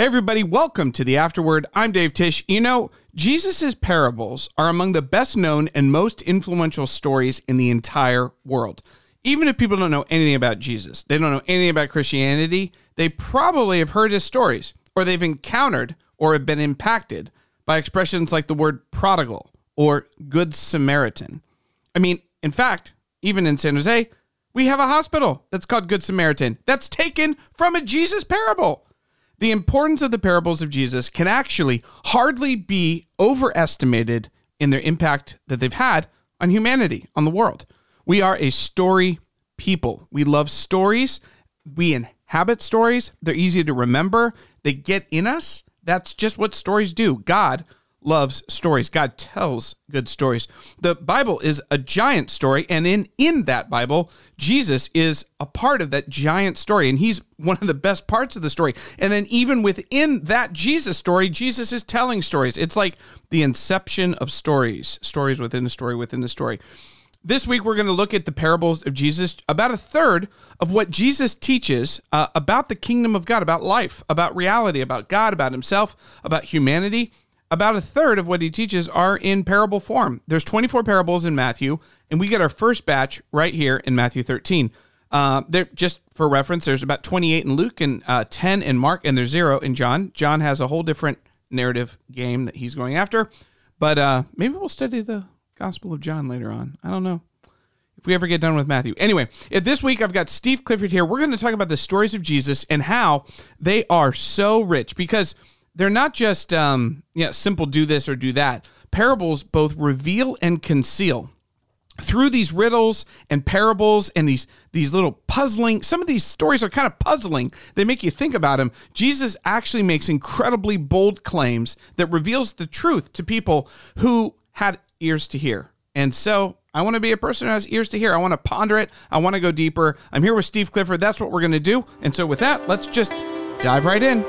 Hey, everybody, welcome to the Afterword. I'm Dave Tieche. You know, Jesus' parables are among the best known and most influential stories in the entire world. Even if people don't know anything about Jesus, they don't know anything about Christianity, they probably have heard his stories, or they've encountered or have been impacted by expressions like the word prodigal or good Samaritan. I mean, in fact, even in San Jose, we have a hospital that's called Good Samaritan that's taken from a Jesus parable. The importance of the parables of Jesus can actually hardly be overestimated in their impact that they've had on humanity, on the world. We are a story people. We love stories. We inhabit stories. They're easy to remember. They get in us. That's just what stories do. God loves stories. God tells good stories. The Bible is a giant story, and in in that Bible, Jesus is a part of that giant story, and he's one of the best parts of the story. And then even within that Jesus story, Jesus is telling stories. It's like the inception of stories, stories within the story within the story. This week, we're going to look at the parables of Jesus, about a third of what Jesus teaches uh, about the kingdom of God, about life, about reality, about God, about himself, about humanity about a third of what he teaches are in parable form. There's 24 parables in Matthew, and we get our first batch right here in Matthew 13. Uh, there, just for reference, there's about 28 in Luke and uh, 10 in Mark, and there's zero in John. John has a whole different narrative game that he's going after, but uh, maybe we'll study the Gospel of John later on. I don't know if we ever get done with Matthew. Anyway, this week I've got Steve Clifford here. We're going to talk about the stories of Jesus and how they are so rich because they're not just um, yeah, simple do this or do that. Parables both reveal and conceal. Through these riddles and parables and these these little puzzling, some of these stories are kind of puzzling. They make you think about them. Jesus actually makes incredibly bold claims that reveals the truth to people who had ears to hear. And so I want to be a person who has ears to hear. I want to ponder it. I want to go deeper. I'm here with Steve Clifford. That's what we're going to do. And so with that, let's just dive right in.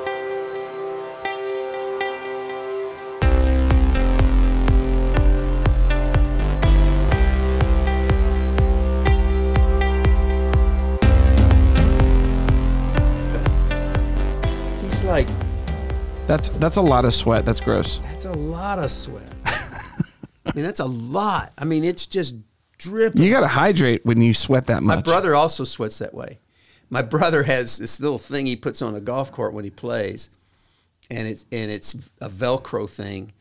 That's that's a lot of sweat. That's gross. that's a lot of sweat. I mean, that's a lot. I mean, it's just dripping. You got to hydrate when you sweat that much. My brother also sweats that way. My brother has this little thing he puts on a golf cart when he plays, and it's and it's a Velcro thing,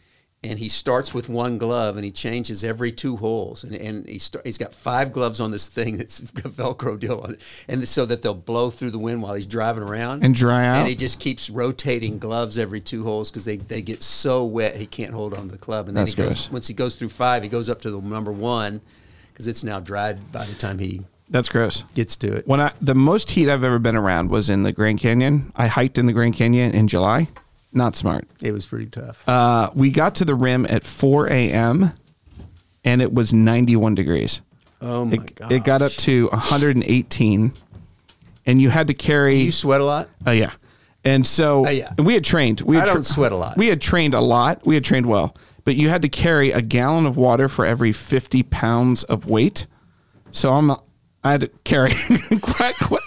and he starts with one glove and he changes every two holes and, and he start, he's got five gloves on this thing that's got velcro deal on it and so that they'll blow through the wind while he's driving around And dry out? and he just keeps rotating gloves every two holes because they, they get so wet he can't hold on to the club and then That's he goes, once he goes through five he goes up to the number one because it's now dried by the time he That's gross. gets to it When I the most heat I've ever been around was in the Grand Canyon. I hiked in the Grand Canyon in July. Not smart. it was pretty tough Uh, we got to the rim at 4 a.m. and it was 91 degrees. oh my It, god it got up to 118, and you had to carry. you sweat a lot Oh yeah, and so Oh, yeah. and we had trained. We had I don't sweat a lot. We had trained a lot. We had trained well, but you had to carry a gallon of water for every 50 pounds of weight. So I'm. I had to carry quite, quite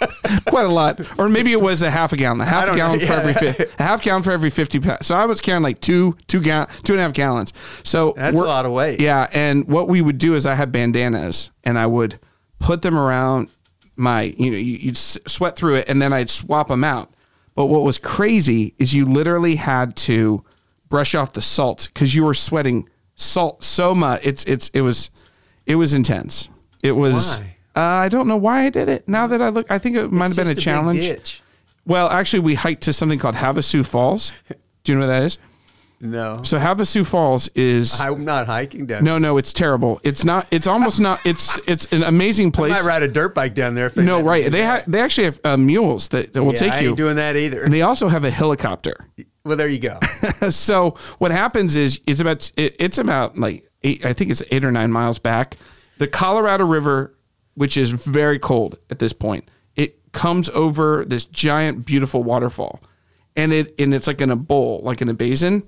quite a lot, or maybe it was a half a gallon, a half don't know. gallon for Yeah. every fi- a half gallon for every 50 pounds. So I was carrying like two two gallon, two and a half gallons. So That's a lot of weight. Yeah, and what we would do is I had bandanas, and I would put them around my you know you, you'd sweat through it, and then I'd swap them out. But what was crazy is you literally had to brush off the salt because you were sweating salt so much. It's it's it was it was intense. It was. Why? Uh, I don't know why I did it. Now that I look, I think it might It's have been a just challenge. Well, actually, we hiked to something called Havasu Falls. Do you know what that is? no So Havasu Falls is i'm not hiking down no, no, it's terrible. It's not. It's almost not. It's it's an amazing I place. might ride a dirt bike down there. If they no, right. They that. ha- they actually have uh, mules that, that will Yeah, take I you. ain't doing that either. and they also have a helicopter. well, there you go. so what happens is it's about it, it's about like eight, I think it's eight or nine miles back. The Colorado River, which is very cold at this point, it comes over this giant, beautiful waterfall, and it and it's like in a bowl, like in a basin,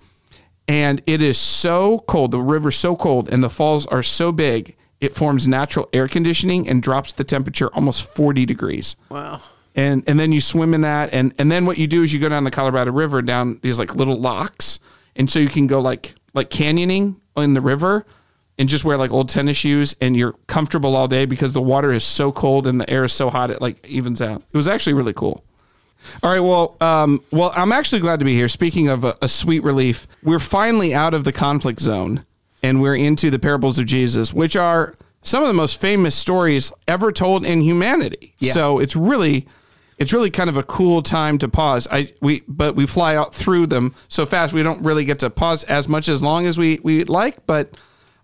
and it is so cold. The river's so cold, and the falls are so big. It forms natural air conditioning and drops the temperature almost forty degrees. wow. and and then you swim in that, and and then what you do is you go down the Colorado River down these like little locks, and so you can go like like canyoning in the river. And just wear like old tennis shoes, and you're comfortable all day because the water is so cold and the air is so hot it like evens out. It was actually really cool. All right. Well, um, well, I'm actually glad to be here. Speaking of a, a sweet relief, we're finally out of the conflict zone, and we're into the parables of Jesus, which are some of the most famous stories ever told in humanity. Yeah. So it's really, it's really kind of a cool time to pause. I we but we fly out through them so fast we don't really get to pause as much as long as we we like. But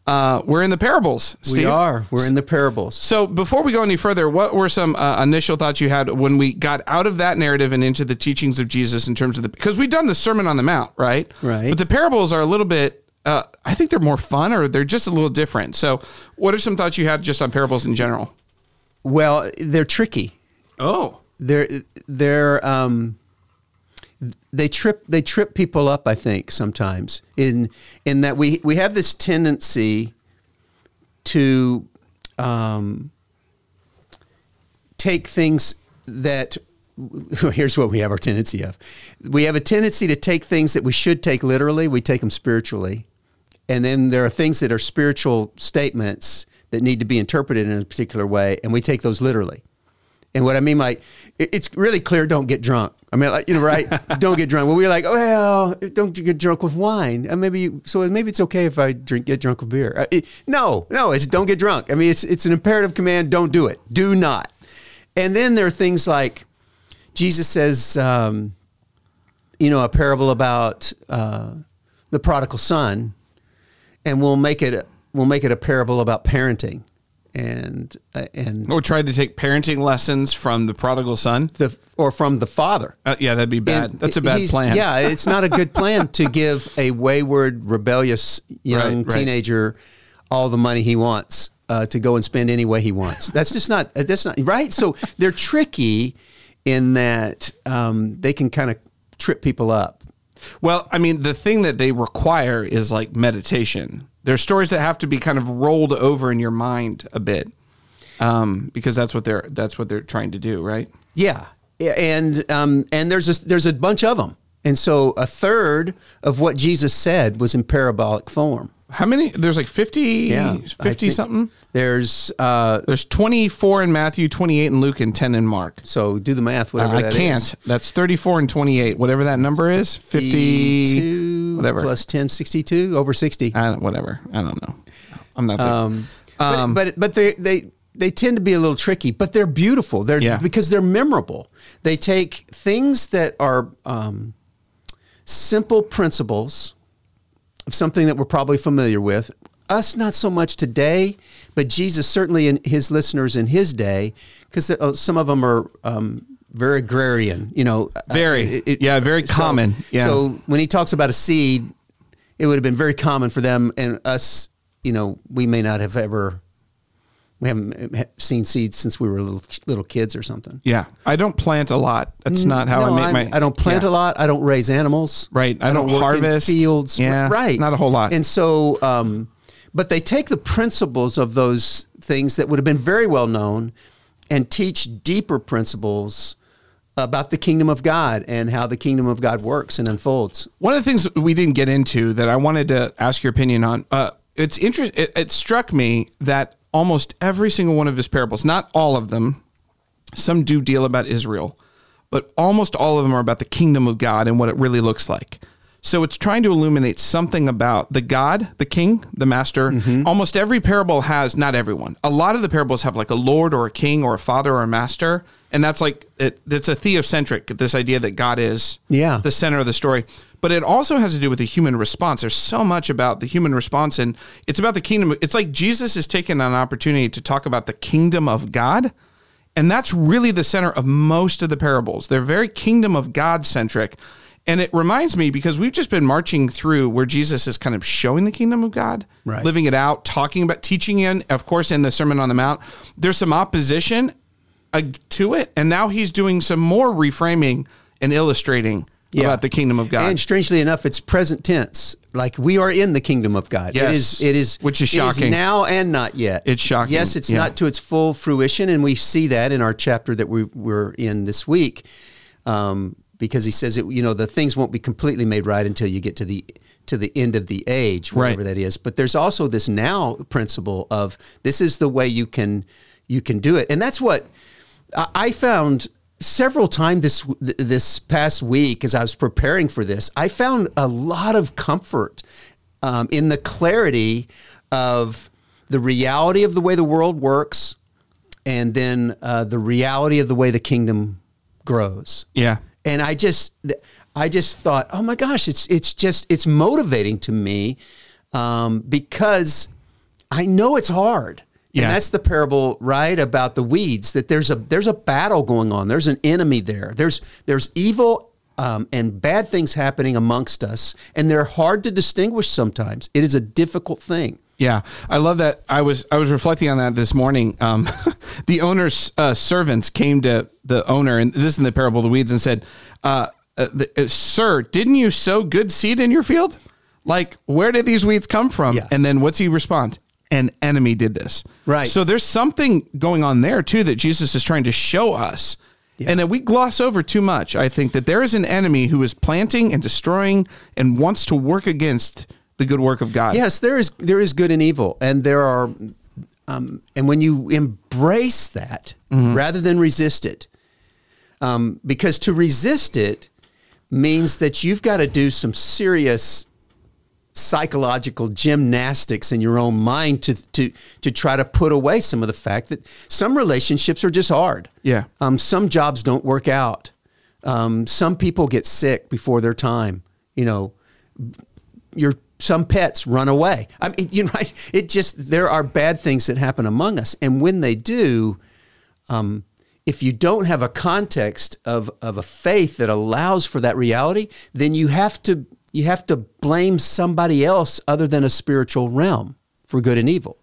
uh, we're in the parables. Steve. We are. We're in the parables. So before we go any further, what were some uh, initial thoughts you had when we got out of that narrative and into the teachings of Jesus in terms of the because we've done the Sermon on the Mount, right? Right. But the parables are a little bit. Uh, I think they're more fun, or they're just a little different. So, what are some thoughts you had just on parables in general? Well, they're tricky. Oh, They're they're um, they trip they trip people up. I think sometimes in in that we we have this tendency to um, take things that here's what we have our tendency of we have a tendency to take things that we should take literally we take them spiritually and then there are things that are spiritual statements that need to be interpreted in a particular way and we take those literally and what I mean, like, it's really clear. Don't get drunk. I mean, like, you know, right? don't get drunk. Well, we're like, well, don't get drunk with wine. And maybe so. Maybe it's okay if I drink get drunk with beer. Uh, it- no, no, it's don't get drunk. I mean, it's it's an imperative command. Don't do it. Do not. And then there are things like Jesus says, um, you know, a parable about uh, the prodigal son, and we'll make it we'll make it a parable about parenting, and uh, and or tried to take parenting lessons from the prodigal son. the or from the father. Uh, yeah, that'd be bad. And That's a bad plan. Yeah, it's not a good plan to give a wayward, rebellious young Right, right. teenager all the money he wants uh, to go and spend any way he wants. That's just not. That's not right. So they're tricky in that um, they can kind of trip people up. Well, I mean, the thing that they require is like meditation. There's stories that have to be kind of rolled over in your mind a bit, um, because that's what they're that's what they're trying to do, right? Yeah, and um, and there's a, there's a bunch of them, and so a third of what Jesus said was in parabolic form. How many? There's like 50, Yeah, 50 something. There's uh, There's 24 in Matthew, 28 in Luke, and 10 in Mark. so do the math. Whatever I that can't. is. That's 34 and 28, whatever that number is. 50, 52 whatever. plus 10, 62, over 60. I don't, whatever. I don't know. I'm not. thinking. Um, but, but but they they they tend to be a little tricky, but they're beautiful. They're Yeah. because they're memorable. They take things that are um, simple principles of something that we're probably familiar with. Us, not so much today, but Jesus certainly in his listeners in his day, because uh, some of them are um, very agrarian. You know, uh, Very. Yeah, very so- common. Yeah. So when he talks about a seed, it would have been very common for them and us. You know, we may not have ever. We haven't seen seeds since we were little little kids or something. yeah, I don't plant a lot. That's not how No, I I'm- make my. I don't plant yeah. a lot. I don't raise animals. Right. I don't work in harvest. fields. Yeah, Right. not a whole lot. And so, um, but they take the principles of those things that would have been very well known, and teach deeper principles about the kingdom of God and how the kingdom of God works and unfolds. One of the things we didn't get into that I wanted to ask your opinion on, uh, it's interest. It, it struck me that almost every single one of his parables, not all of them, some do deal about Israel, but almost all of them are about the kingdom of God and what it really looks like. So it's trying to illuminate something about the God, the king, the master. Mm-hmm. Almost every parable has, not everyone, a lot of the parables have like a lord or a king or a father or a master. And that's like, it, it's a theocentric, this idea that God is Yeah. the center of the story. But it also has to do with the human response. There's so much about the human response, and it's about the kingdom. It's like Jesus is taking an opportunity to talk about the kingdom of God. And that's really the center of most of the parables. They're very kingdom of God centric. And it reminds me because we've just been marching through where Jesus is kind of showing the kingdom of God, Right. living it out, talking about teaching in, of course, in the Sermon on the Mount. There's some opposition uh, to it. And now he's doing some more reframing and illustrating Yeah. about the kingdom of God. And strangely enough, it's present tense. Like we are in the kingdom of God. Yes. is. It is. Which is it shocking. now and not yet. It's shocking. Yes, it's Yeah. not to its full fruition, and we see that in our chapter that we we're in this week, um, because he says it. You know, the things won't be completely made right until you get to the to the end of the age, whatever Right. that is. But there's also this now principle of this is the way you can you can do it, and that's what I I found several times this this past week as I was preparing for this. I found a lot of comfort um, in the clarity of the reality of the way the world works, and then uh, the reality of the way the kingdom grows. yeah. And I just, I just thought, oh my gosh, it's it's just it's motivating to me um, because I know it's hard. Yeah. And that's the parable, right, about the weeds. That there's a there's a battle going on. There's an enemy there. There's there's evil um, and bad things happening amongst us, and they're hard to distinguish sometimes. It is a difficult thing. Yeah, I love that. I was I was reflecting on that this morning. Um, the owner's uh, servants came to the owner, and this is in the parable of the weeds, and said, uh, uh, the, uh, "Sir, didn't you sow good seed in your field? Like, where did these weeds come from?" Yeah. And then what's he respond? An enemy did this. Right. So there's something going on there too that Jesus is trying to show us. And that we gloss over too much. I think that there is an enemy who is planting and destroying and wants to work against the good work of God. Yes, there is there is good and evil, and there are, um, and when you embrace that rather than resist it, um, because to resist it means that you've got to do some serious psychological gymnastics in your own mind to to to try to put away some of the fact that some relationships are just hard. Yeah. Um, some jobs don't work out. Um, some people get sick before their time. You know, your some pets run away. I mean, you know. It just there are bad things that happen among us, and when they do, um, if you don't have a context of of a faith that allows for that reality, then you have to you have to blame somebody else other than a spiritual realm for good and evil,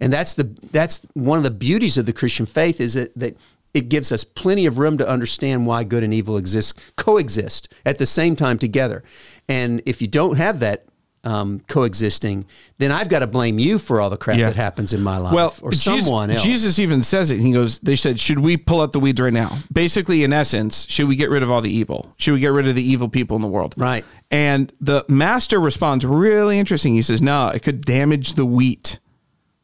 and that's the that's one of the beauties of the Christian faith is that that it gives us plenty of room to understand why good and evil exist coexist at the same time together, and if you don't have that um, coexisting, then I've got to blame you for all the crap Yeah. that happens in my life, Well, or Jesus, someone else. Jesus even says it. He goes, they said, should we pull out the weeds right now? Basically, in essence, should we get rid of all the evil? Should we get rid of the evil people in the world? Right. And the master responds really interesting. He says, no, it could damage the wheat.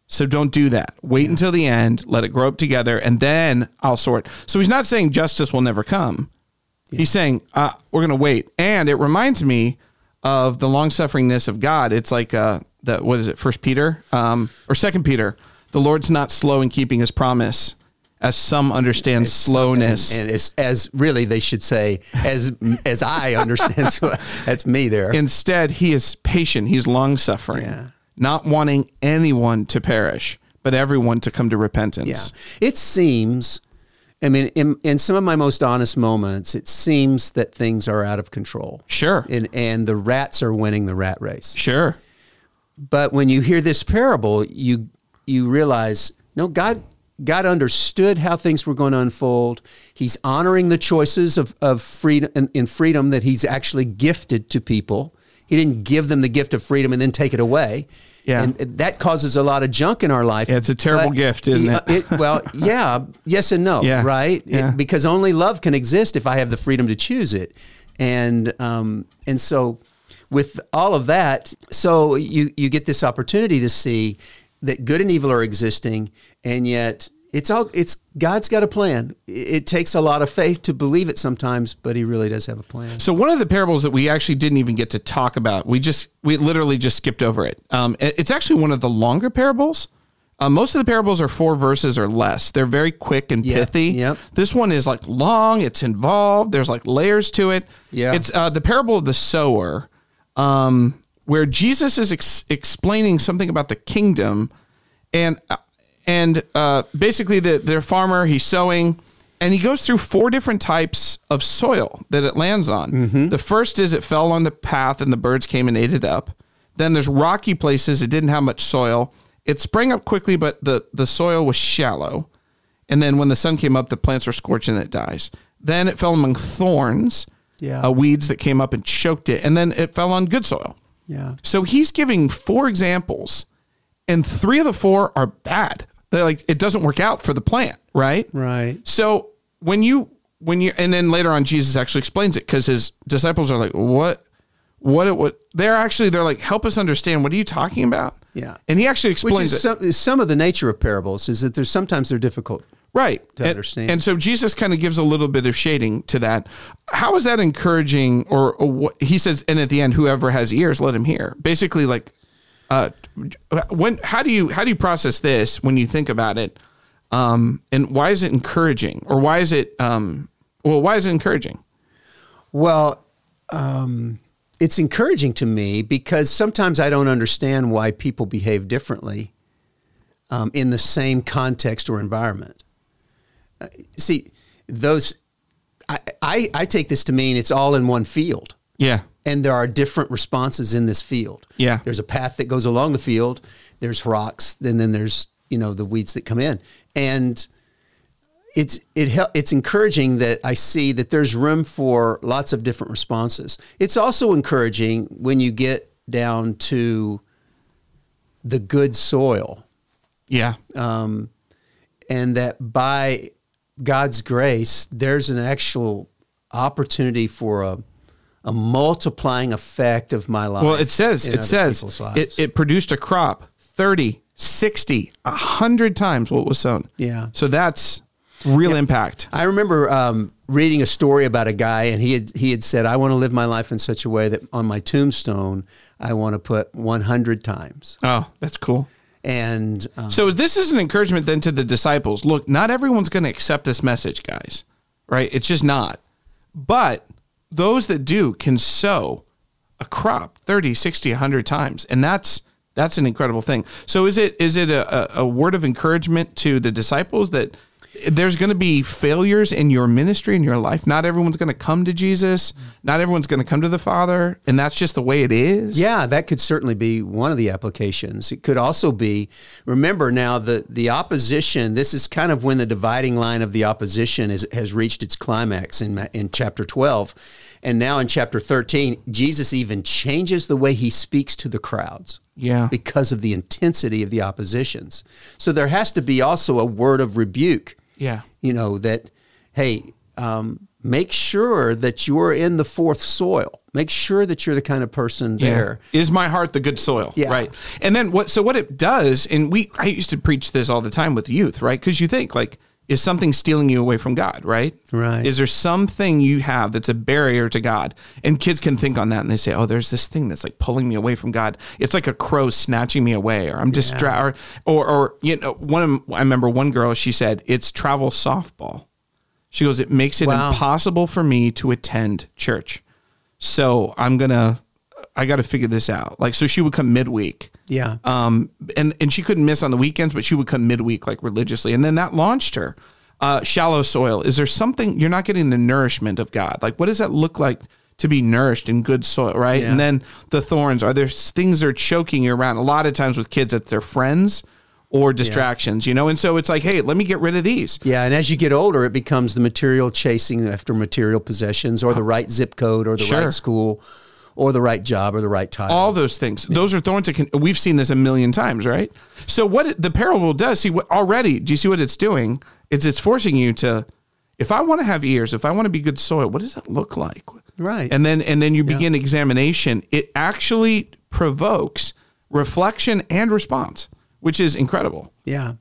So don't do that. Wait until the end, let it grow up together, and then I'll sort. So he's not saying justice will never come. He's saying uh, we're going to wait. And it reminds me of the long sufferingness of God. It's like uh, the what is it? First Peter um, or Second Peter. The Lord's not slow in keeping His promise, as some understand slowness. and as, as really they should say as as I understand so that's me there Instead, He is patient. He's long suffering, Yeah. not wanting anyone to perish, but everyone to come to repentance. yeah it seems I mean in, in some of my most honest moments it seems that things are out of control Sure. and and the rats are winning the rat race Sure. but when you hear this parable you you realize no God God understood how things were going to unfold. He's honoring the choices of, of freedom in, in freedom that he's actually gifted to people. He didn't give them the gift of freedom and then take it away. Yeah. And that causes a lot of junk in our life. Yeah, it's a terrible gift, isn't it? well, yeah, yes and no, Yeah. right? It- because only love can exist if I have the freedom to choose it. And um, and so with all of that, so you you get this opportunity to see that good and evil are existing, and yet it's all it's God's got a plan. It takes a lot of faith to believe it sometimes, but He really does have a plan. So one of the parables that we actually didn't even get to talk about, we just we literally just skipped over it. Um, it's actually one of the longer parables. Uh, most of the parables are four verses or less. They're very quick and Yep, pithy. yep. This one is like long. It's involved. There's like layers to it. Yeah. It's uh, the parable of the sower, um, where Jesus is ex- explaining something about the kingdom, and and uh, basically the the farmer he's sowing, and he goes through four different types of soil that it lands on. The first is it fell on the path and the birds came and ate it up. Then there's rocky places it didn't have much soil. It sprang up quickly, but the the soil was shallow. And then when the sun came up, the plants were scorched and it dies. Then it fell among thorns. Yeah. uh, weeds that came up and choked it, and then it fell on good soil. Yeah. So he's giving four examples, and three of the four are bad. They're like it doesn't work out for the plant, right? Right. So when you when you and then later on Jesus actually explains it because his disciples are like, what, what, it, what? They're actually they're like, help us understand. What are you talking about? Yeah. And he actually Which explains it. some, some of the nature of parables is that there's sometimes they're difficult. right to and, understand. And so Jesus kind of gives a little bit of shading to that. How is that encouraging? Or, or what he says, and at the end, whoever has ears, let him hear. Basically, like, uh, when how do you how do you process this when you think about it? Um, and why is it encouraging, or why is it um, well, why is it encouraging? Well, um, it's encouraging to me because sometimes I don't understand why people behave differently um, in the same context or environment. Uh, see, those I, I, I take this to mean it's all in one field. Yeah, and there are different responses in this field. Yeah. There's a path that goes along the field. There's rocks, and then there's you know the weeds that come in, and it's it it's encouraging that I see that there's room for lots of different responses. It's also encouraging when you get down to the good soil, yeah, um, and that by God's grace, there's an actual opportunity for a a multiplying effect of my life. Well, it says it says it, it produced a crop 30, 60, 100 times what was sown. Yeah. So that's real impact. I remember um, reading a story about a guy, and he had he had said, "I want to live my life in such a way that on my tombstone, I want to put 100 times." Oh, that's cool. And um, So this is an encouragement then to the disciples. Look, not everyone's going to accept this message, guys. Right? It's just not. But those that do can sow a crop 30, 60, 100 times. And that's that's an incredible thing. So is it is it a, a, word of encouragement to the disciples that there's going to be failures in your ministry in your life. Not everyone's going to come to Jesus. Not everyone's going to come to the Father, and that's just the way it is. Yeah, that could certainly be one of the applications. It could also be remember now the the opposition. This is kind of when the dividing line of the opposition is, has reached its climax in in chapter twelve, and now in chapter thirteen, Jesus even changes the way he speaks to the crowds. Yeah. because of the intensity of the oppositions. So there has to be also a word of rebuke. Yeah. You know that, hey. Um, make sure that you're in the fourth soil. Make sure that you're the kind of person there. Is my heart the good soil? Yeah. Right. And then what so what it does, and we I used to preach this all the time with youth, right? Because you think like, is something stealing you away from God, right? Right. Is there something you have that's a barrier to God? And kids can think on that and they say, Oh, there's this thing that's like pulling me away from God. It's like a crow snatching me away, or I'm distracted or, or or you know, one of I remember one girl, she said, It's travel softball. She goes, It makes it Wow. impossible for me to attend church. So I'm gonna I gotta figure this out. Like so she would come midweek. Yeah. Um and, and she couldn't miss on the weekends, but she would come midweek like religiously. And then that launched her. Uh shallow soil. Is there something you're not getting the nourishment of God? Like what does that look like to be nourished in good soil, right? Yeah. And then the thorns, are there things that are choking you around? A lot of times with kids it's their friends or distractions, you know? And so it's like, hey, let me get rid of these. Yeah, and as you get older, it becomes the material chasing after material possessions, or the right zip code, or the Sure. right school, or the right job, or the right title. all those things. Those are thorns that can we've seen this a million times right? So what the parable does see what already do you see what it's doing? It's it's forcing you to if i want to have ears if i want to be good soil what does that look like? Right. and then and then you begin examination. It actually provokes reflection and response which is incredible. Yeah,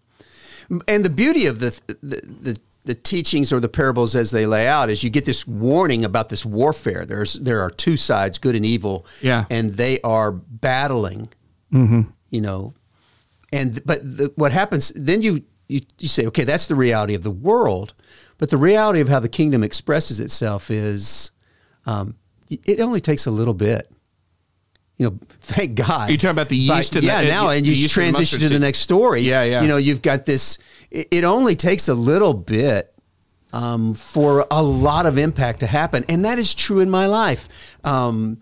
and the beauty of the the, the the teachings or the parables as they lay out is you get this warning about this warfare. There's there are two sides, good and evil. Yeah. and they are battling. You know, and but the, what happens then? You, you you say, okay, that's the reality of the world, but the reality of how the kingdom expresses itself is, um, it only takes a little bit. You know, thank God. You're you talking about the yeast But, and the- yeah, now uh, and you yeast and the transition to the next story. Yeah, yeah. You know, you've got this. It, it only takes a little bit um, for a lot of impact to happen, and that is true in my life. Um,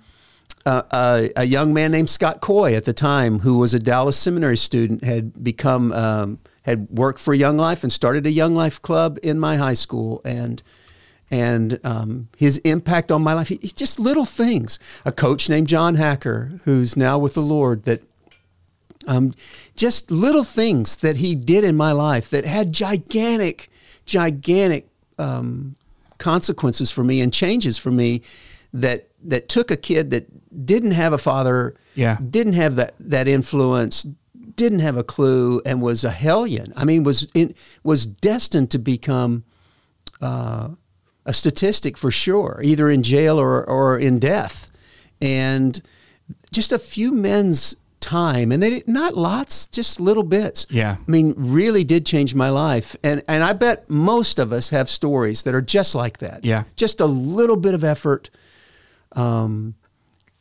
uh, uh, a young man named Scott Coy at the time, who was a Dallas Seminary student, had become um, had worked for Young Life and started a Young Life club in my high school, and and um, his impact on my life. He, he- just little things. A coach named John Hacker, who's now with the Lord, that um, just little things that he did in my life that had gigantic, gigantic um, consequences for me and changes for me that that took a kid that didn't have a father, Yeah. didn't have that that influence, didn't have a clue, and was a hellion. I mean, was in, was destined to become uh, a statistic for sure, either in jail or or in death, and just a few men's time, and they did- not lots, just little bits. Yeah. I mean, really did change my life, and and I bet most of us have stories that are just like that. Yeah. just a little bit of effort um,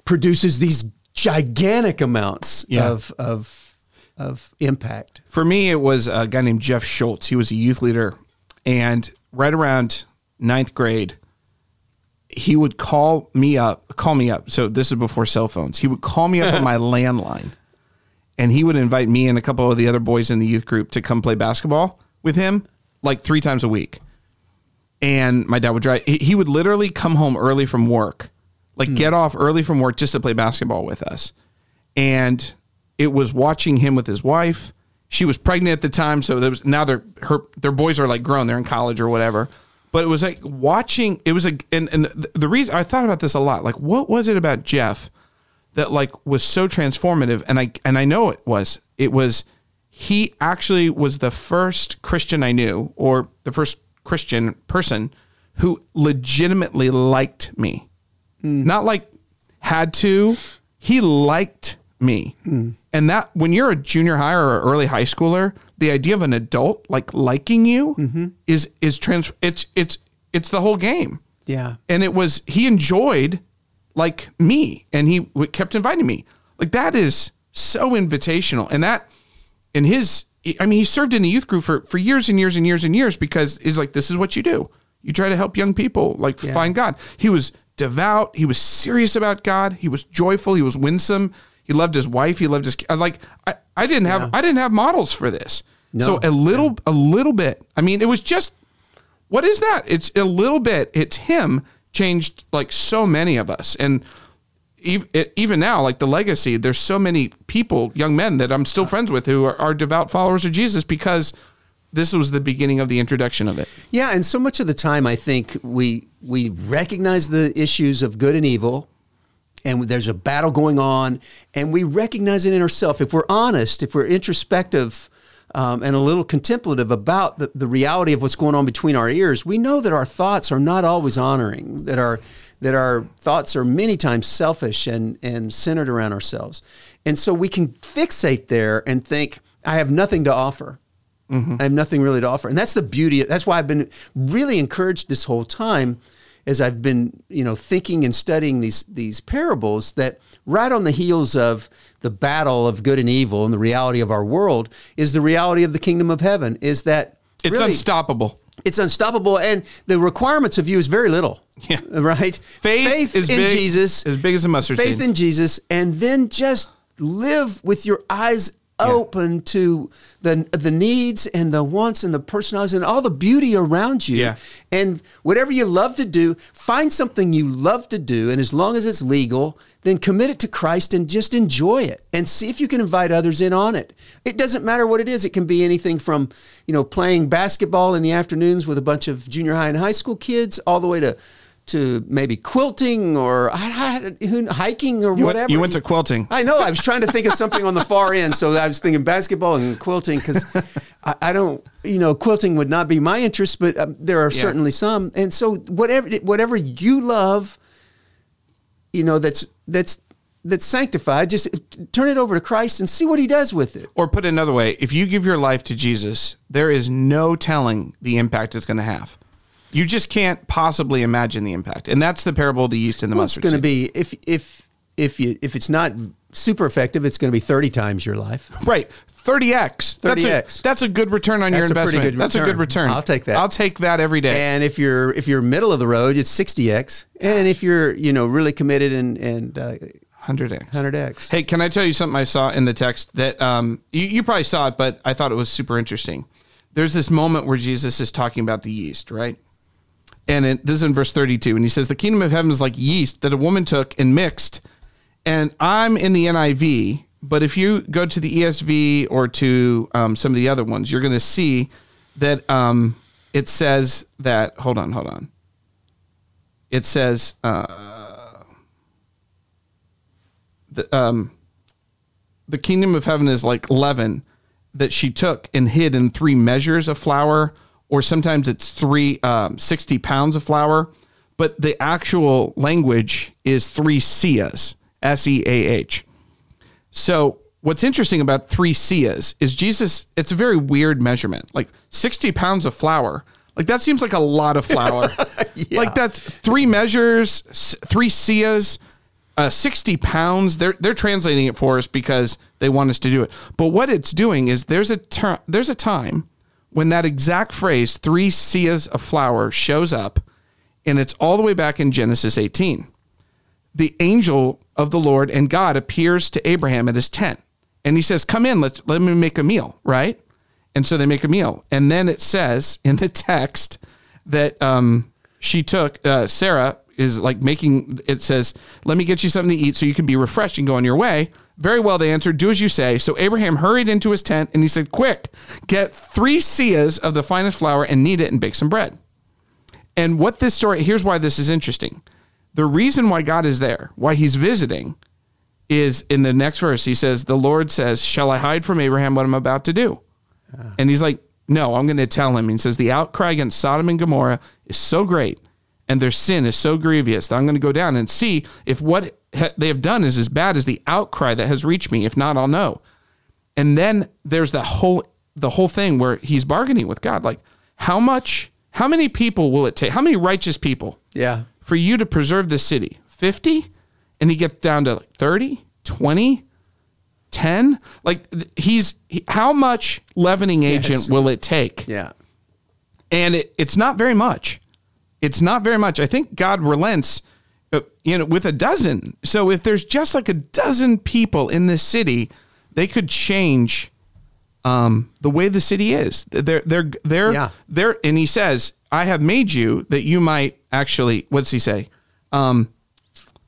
produces these gigantic amounts Yeah. of of of impact. For me, it was a guy named Jeff Schultz. He was a youth leader. And right around ninth grade, he would call me up, call me up. So this is before cell phones. He would call me up on my landline and he would invite me and a couple of the other boys in the youth group to come play basketball with him like three times a week. And my dad would drive, he would literally come home early from work, like hmm. get off early from work just to play basketball with us. And it was watching him with his wife. She was pregnant at the time, so there was now their her their boys are like grown, they're in college or whatever. But it was like watching. It was a and and the, the reason I thought about this a lot. Like, what was it about Jeff that like was so transformative? And I and I know it was. It was he actually was the first Christian I knew, or the first Christian person who legitimately liked me hmm. not like had to. He liked me. Hmm. And that when you're a junior high or early high schooler, the idea of an adult like liking you mm-hmm. is is trans it's it's it's the whole game. Yeah. And it was he enjoyed like me and he kept inviting me. Like that is so invitational. And that in his I mean he served in the youth group for for years and years and years and years because he's like this is what you do. You try to help young people like find God. He was devout, he was serious about God, he was joyful, he was winsome. He loved his wife, he loved his like I I didn't have I didn't have models for this. So a little a little bit. I mean it was just what is that? It's a little bit. It's him changed like so many of us, and even now, like the legacy. There's so many people, young men that I'm still friends with who are, are devout followers of Jesus because this was the beginning of the introduction of it. Yeah, and so much of the time, I think we we recognize the issues of good and evil, and there's a battle going on, and we recognize it in ourselves. If we're honest, if we're introspective, um, and a little contemplative about the, the reality of what's going on between our ears, we know that our thoughts are not always honoring. That our that our thoughts are many times selfish and and centered around ourselves, and so we can fixate there and think, "I have nothing to offer." I have nothing really to offer. And that's the beauty. That's why I've been really encouraged this whole time as I've been, you know, thinking and studying these these parables that right on the heels of the battle of good and evil and the reality of our world is the reality of the kingdom of heaven is that It's really, unstoppable. it's unstoppable and the requirements of you is very little. Yeah. Right? Faith, is in big, Jesus as big as a mustard faith seed. in Jesus, and then just live with your eyes open to the the needs and the wants and the personalities and all the beauty around you. Yeah. And whatever you love to do, find something you love to do, and as long as it's legal, then commit it to Christ and just enjoy it and see if you can invite others in on it. It doesn't matter what it is. It can be anything from, you know, playing basketball in the afternoons with a bunch of junior high and high school kids all the way to to maybe quilting or I- I- who- hiking or You whatever. went, you went to quilting. I know. I was trying to think of something on the far end, so I was thinking basketball and quilting because I, I don't, you know, quilting would not be my interest, but um, there are Yeah. certainly some. And so whatever whatever you love, you know, that's that's that's sanctified. Just turn it over to Christ and see what He does with it. Or put it another way, if you give your life to Jesus, there is no telling the impact it's going to have. You just can't possibly imagine the impact. And that's the parable of the yeast and the Well, it's going to be if if if you if it's not super effective, it's going to be thirty times your life. Right. 30x. That's a, 30x. that's a good return on your That's a pretty investment. good That's a good return. return. I'll take that. I'll take that every day. And if you're if you're middle of the road, it's 60x. And if you're you know really committed and and uh, 100x. 100x. Hey, can I tell you something I saw in the text that um, you, you probably saw it, but I thought it was super interesting. There's this moment where Jesus is talking about the yeast, right? And it, this is in verse 32. And he says, The kingdom of heaven is like yeast that a woman took and mixed. And I'm in the NIV, but if you go to the ESV or to um, some of the other ones, you're going to see that um, it says that, hold on, hold on. It says, uh, the, um, the kingdom of heaven is like leaven that she took and hid in three measures of flour, or sometimes it's three um, 60 pounds of flour. But the actual language is three seahs, S E A H. So what's interesting about three seahs is Jesus, it's a very weird measurement. Like 60 pounds of flour. Like that seems like a lot of flour. Yeah. Like that's three measures, three seahs, uh, 60 pounds. They're they're translating it for us because they want us to do it. But what it's doing is there's a ter- there's a time when that exact phrase, three seahs of flour, shows up, and it's all the way back in Genesis 18 the angel of the Lord and God appears to Abraham at his tent. And he says, Come in, let's let me make a meal, right? And so they make a meal. And then it says in the text that um, she took, uh, Sarah is like making, it says, Let me get you something to eat so you can be refreshed and go on your way. Very well, they answered, Do as you say. So Abraham hurried into his tent and he said, Quick, get three seahs of the finest flour and knead it and bake some bread. And what this story, here's why this is interesting. The reason why God is there, why he's visiting, is in the next verse. He says, The Lord says, Shall I hide from Abraham what I'm about to do? And he's like, No, I'm going to tell him. He says, The outcry against Sodom and Gomorrah is so great and their sin is so grievous that I'm going to go down and see if what ha- they have done is as bad as the outcry that has reached me. If not, I'll know. And then there's the whole the whole thing where he's bargaining with God, like how much, how many people will it take? How many righteous people Yeah. for you to preserve the city? 50? And he gets down to like 30, 20, 10? Like he's he- how much leavening agent it's- will it take? Yeah. and it, it's not very much. It's not very much. I think God relents, you know, with a dozen. So if there's just like a dozen people in this city, they could change um, the way the city is. They're they're they're Yeah. they're. And he says, "I have made you that you might actually." What's he say? Um,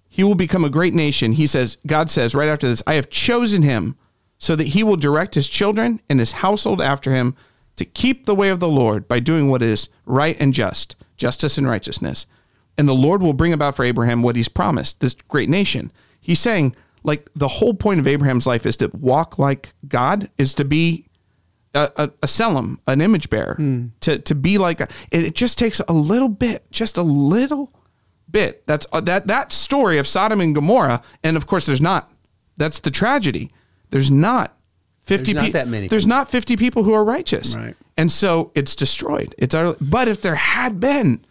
he will become a great nation. He says, God says right after this, I have chosen him so that he will direct his children and his household after him to keep the way of the Lord by doing what is right and just, justice and righteousness. And the Lord will bring about for Abraham what he's promised, this great nation. He's saying, like, the whole point of Abraham's life is to walk like God, is to be a, a, a tselem, an image bearer, to, to be like, a, it, just takes a little bit, just a little bit. That's uh, that that story of Sodom and Gomorrah, and of course, there's not. That's the tragedy. There's not fifty. There's not pe- that many There's not fifty people who are righteous, Right. And so it's destroyed. It's utterly, but if there had been,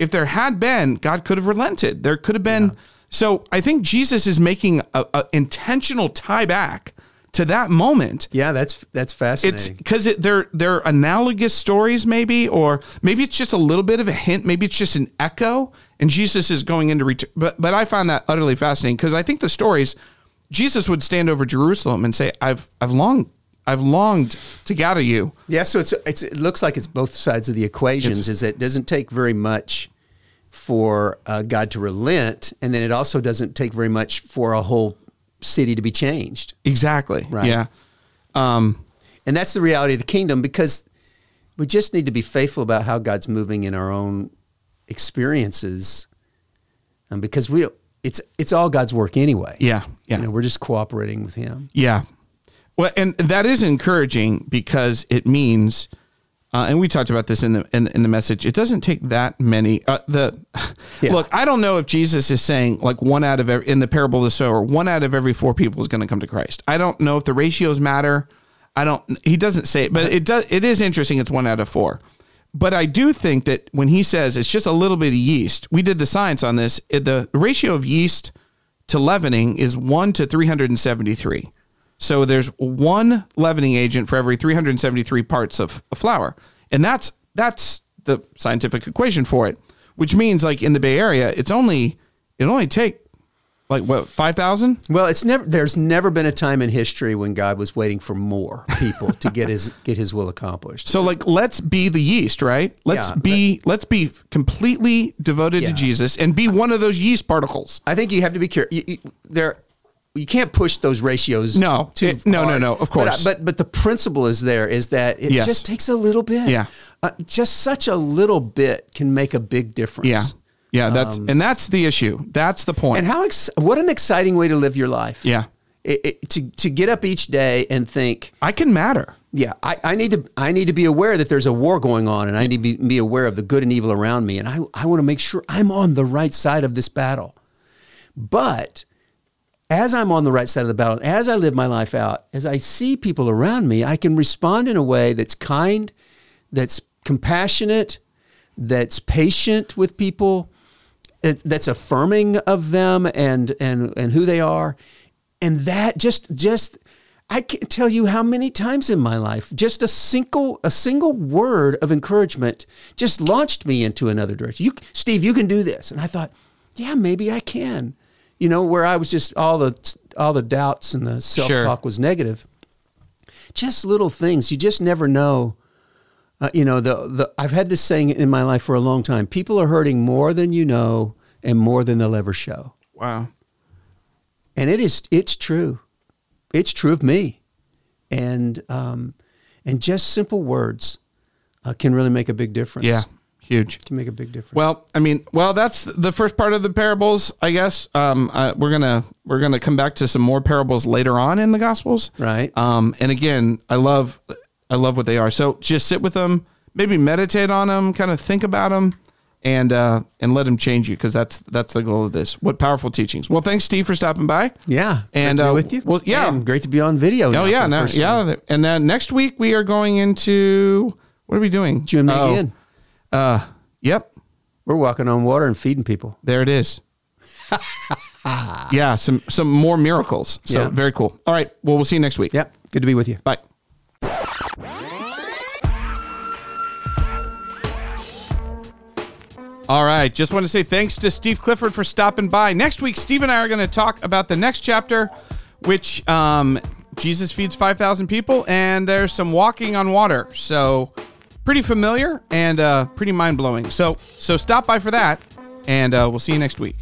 if there had been, God could have relented. There could have been. So I think Jesus is making a, a intentional tie back to that moment Yeah, that's that's fascinating. it's because it, they're they're analogous stories, maybe, or maybe it's just a little bit of a hint. Maybe it's just an echo, and Jesus is going into return. But but I find that utterly fascinating because I think the stories, Jesus would stand over Jerusalem and say, "I've I've longed I've longed to gather you." yeah, so it's, it's it looks like it's both sides of the equations. is that it doesn't take very much for uh, God to relent, and then it also doesn't take very much for a whole city to be changed. Exactly. Right. Yeah. Um, And that's the reality of the kingdom because we just need to be faithful about how God's moving in our own experiences. And because we it's it's all God's work anyway. yeah. Yeah. You know, we're just cooperating with him. Yeah. Well, and that is encouraging because it means, uh, and we talked about this in the in, in the message. It doesn't take that many. Uh, the Yeah. look, I don't know if Jesus is saying like one out of every, in the parable of the sower, one out of every four people is going to come to Christ. I don't know if the ratios matter. I don't. He doesn't say it, but it does. It is interesting. It's one out of four. But I do think that when he says it's just a little bit of yeast, we did the science on this. The ratio of yeast to leavening is 1 to 373. So there's one leavening agent for every 373 parts of, of flour. And that's that's the scientific equation for it, which means like in the Bay Area, it's only it only take Like what? Five thousand? Well, it's never. There's never been a time in history when God was waiting for more people to get his get his will accomplished. So like, let's be the yeast, right? Let's Yeah, be let's be completely devoted to Jesus and be one of those yeast particles. I think you have to be careful. There, you can't push those ratios. No, too it- no, no, no, of But, course. but but the principle is there is that it Yes. just takes a little bit. Yeah. uh, just such a little bit can make a big difference. Yeah, yeah. That's and that's the issue. That's the point. Um, And how ex- what an exciting way to live your life. yeah, It, it, to to get up each day and think, I can matter. yeah, I, I need to I need to be aware that there's a war going on, and I need to be, be aware of the good and evil around me, and I I want to make sure I'm on the right side of this battle. But as I'm on the right side of the battle, as I live my life out, as I see people around me, I can respond in a way that's kind, that's compassionate, that's patient with people, that's affirming of them and and and who they are, and that just just I can't tell you how many times in my life just a single a single word of encouragement just launched me into another direction. You, Steve, you can do this, and I thought, yeah, maybe I can. You know, where I was just all the all the doubts and the self talk was negative. Just little things. You just never know. Uh, you know, the the I've had this saying in my life for a long time. People are hurting more than you know and more than they'll ever show. Wow. And it is it's true. It's true of me. And um and just simple words uh, can really make a big difference. Yeah, huge. Can make a big difference. Well, I mean, well, that's the first part of the parables, I guess. Um, uh, we're gonna we're gonna come back to some more parables later on in the Gospels, Right. Um, and again, I love I love what they are. So just sit with them, maybe meditate on them, kind of think about them, and uh, and let them change you because that's that's the goal of this. What powerful teachings! Well, thanks, Steve, for stopping by. yeah. and, to uh, with you. well, yeah. And great to be on video. Oh yeah, time. yeah, and then next week we are going into what are we doing? Jim Oh, McGinn. Uh, yep, We're walking on water and feeding people. There it is. yeah, some some more miracles. So Yeah. very cool. All right. Well, we'll see you next week. Yep. Good to be with you. Bye. All right. Just want to say thanks to Steve Clifford for stopping by. Next week, Steve and I are going to talk about the next chapter, which um, Jesus feeds 5,000 people, and there's some walking on water. So pretty familiar and uh, pretty mind blowing. So so stop by for that, and uh, we'll see you next week.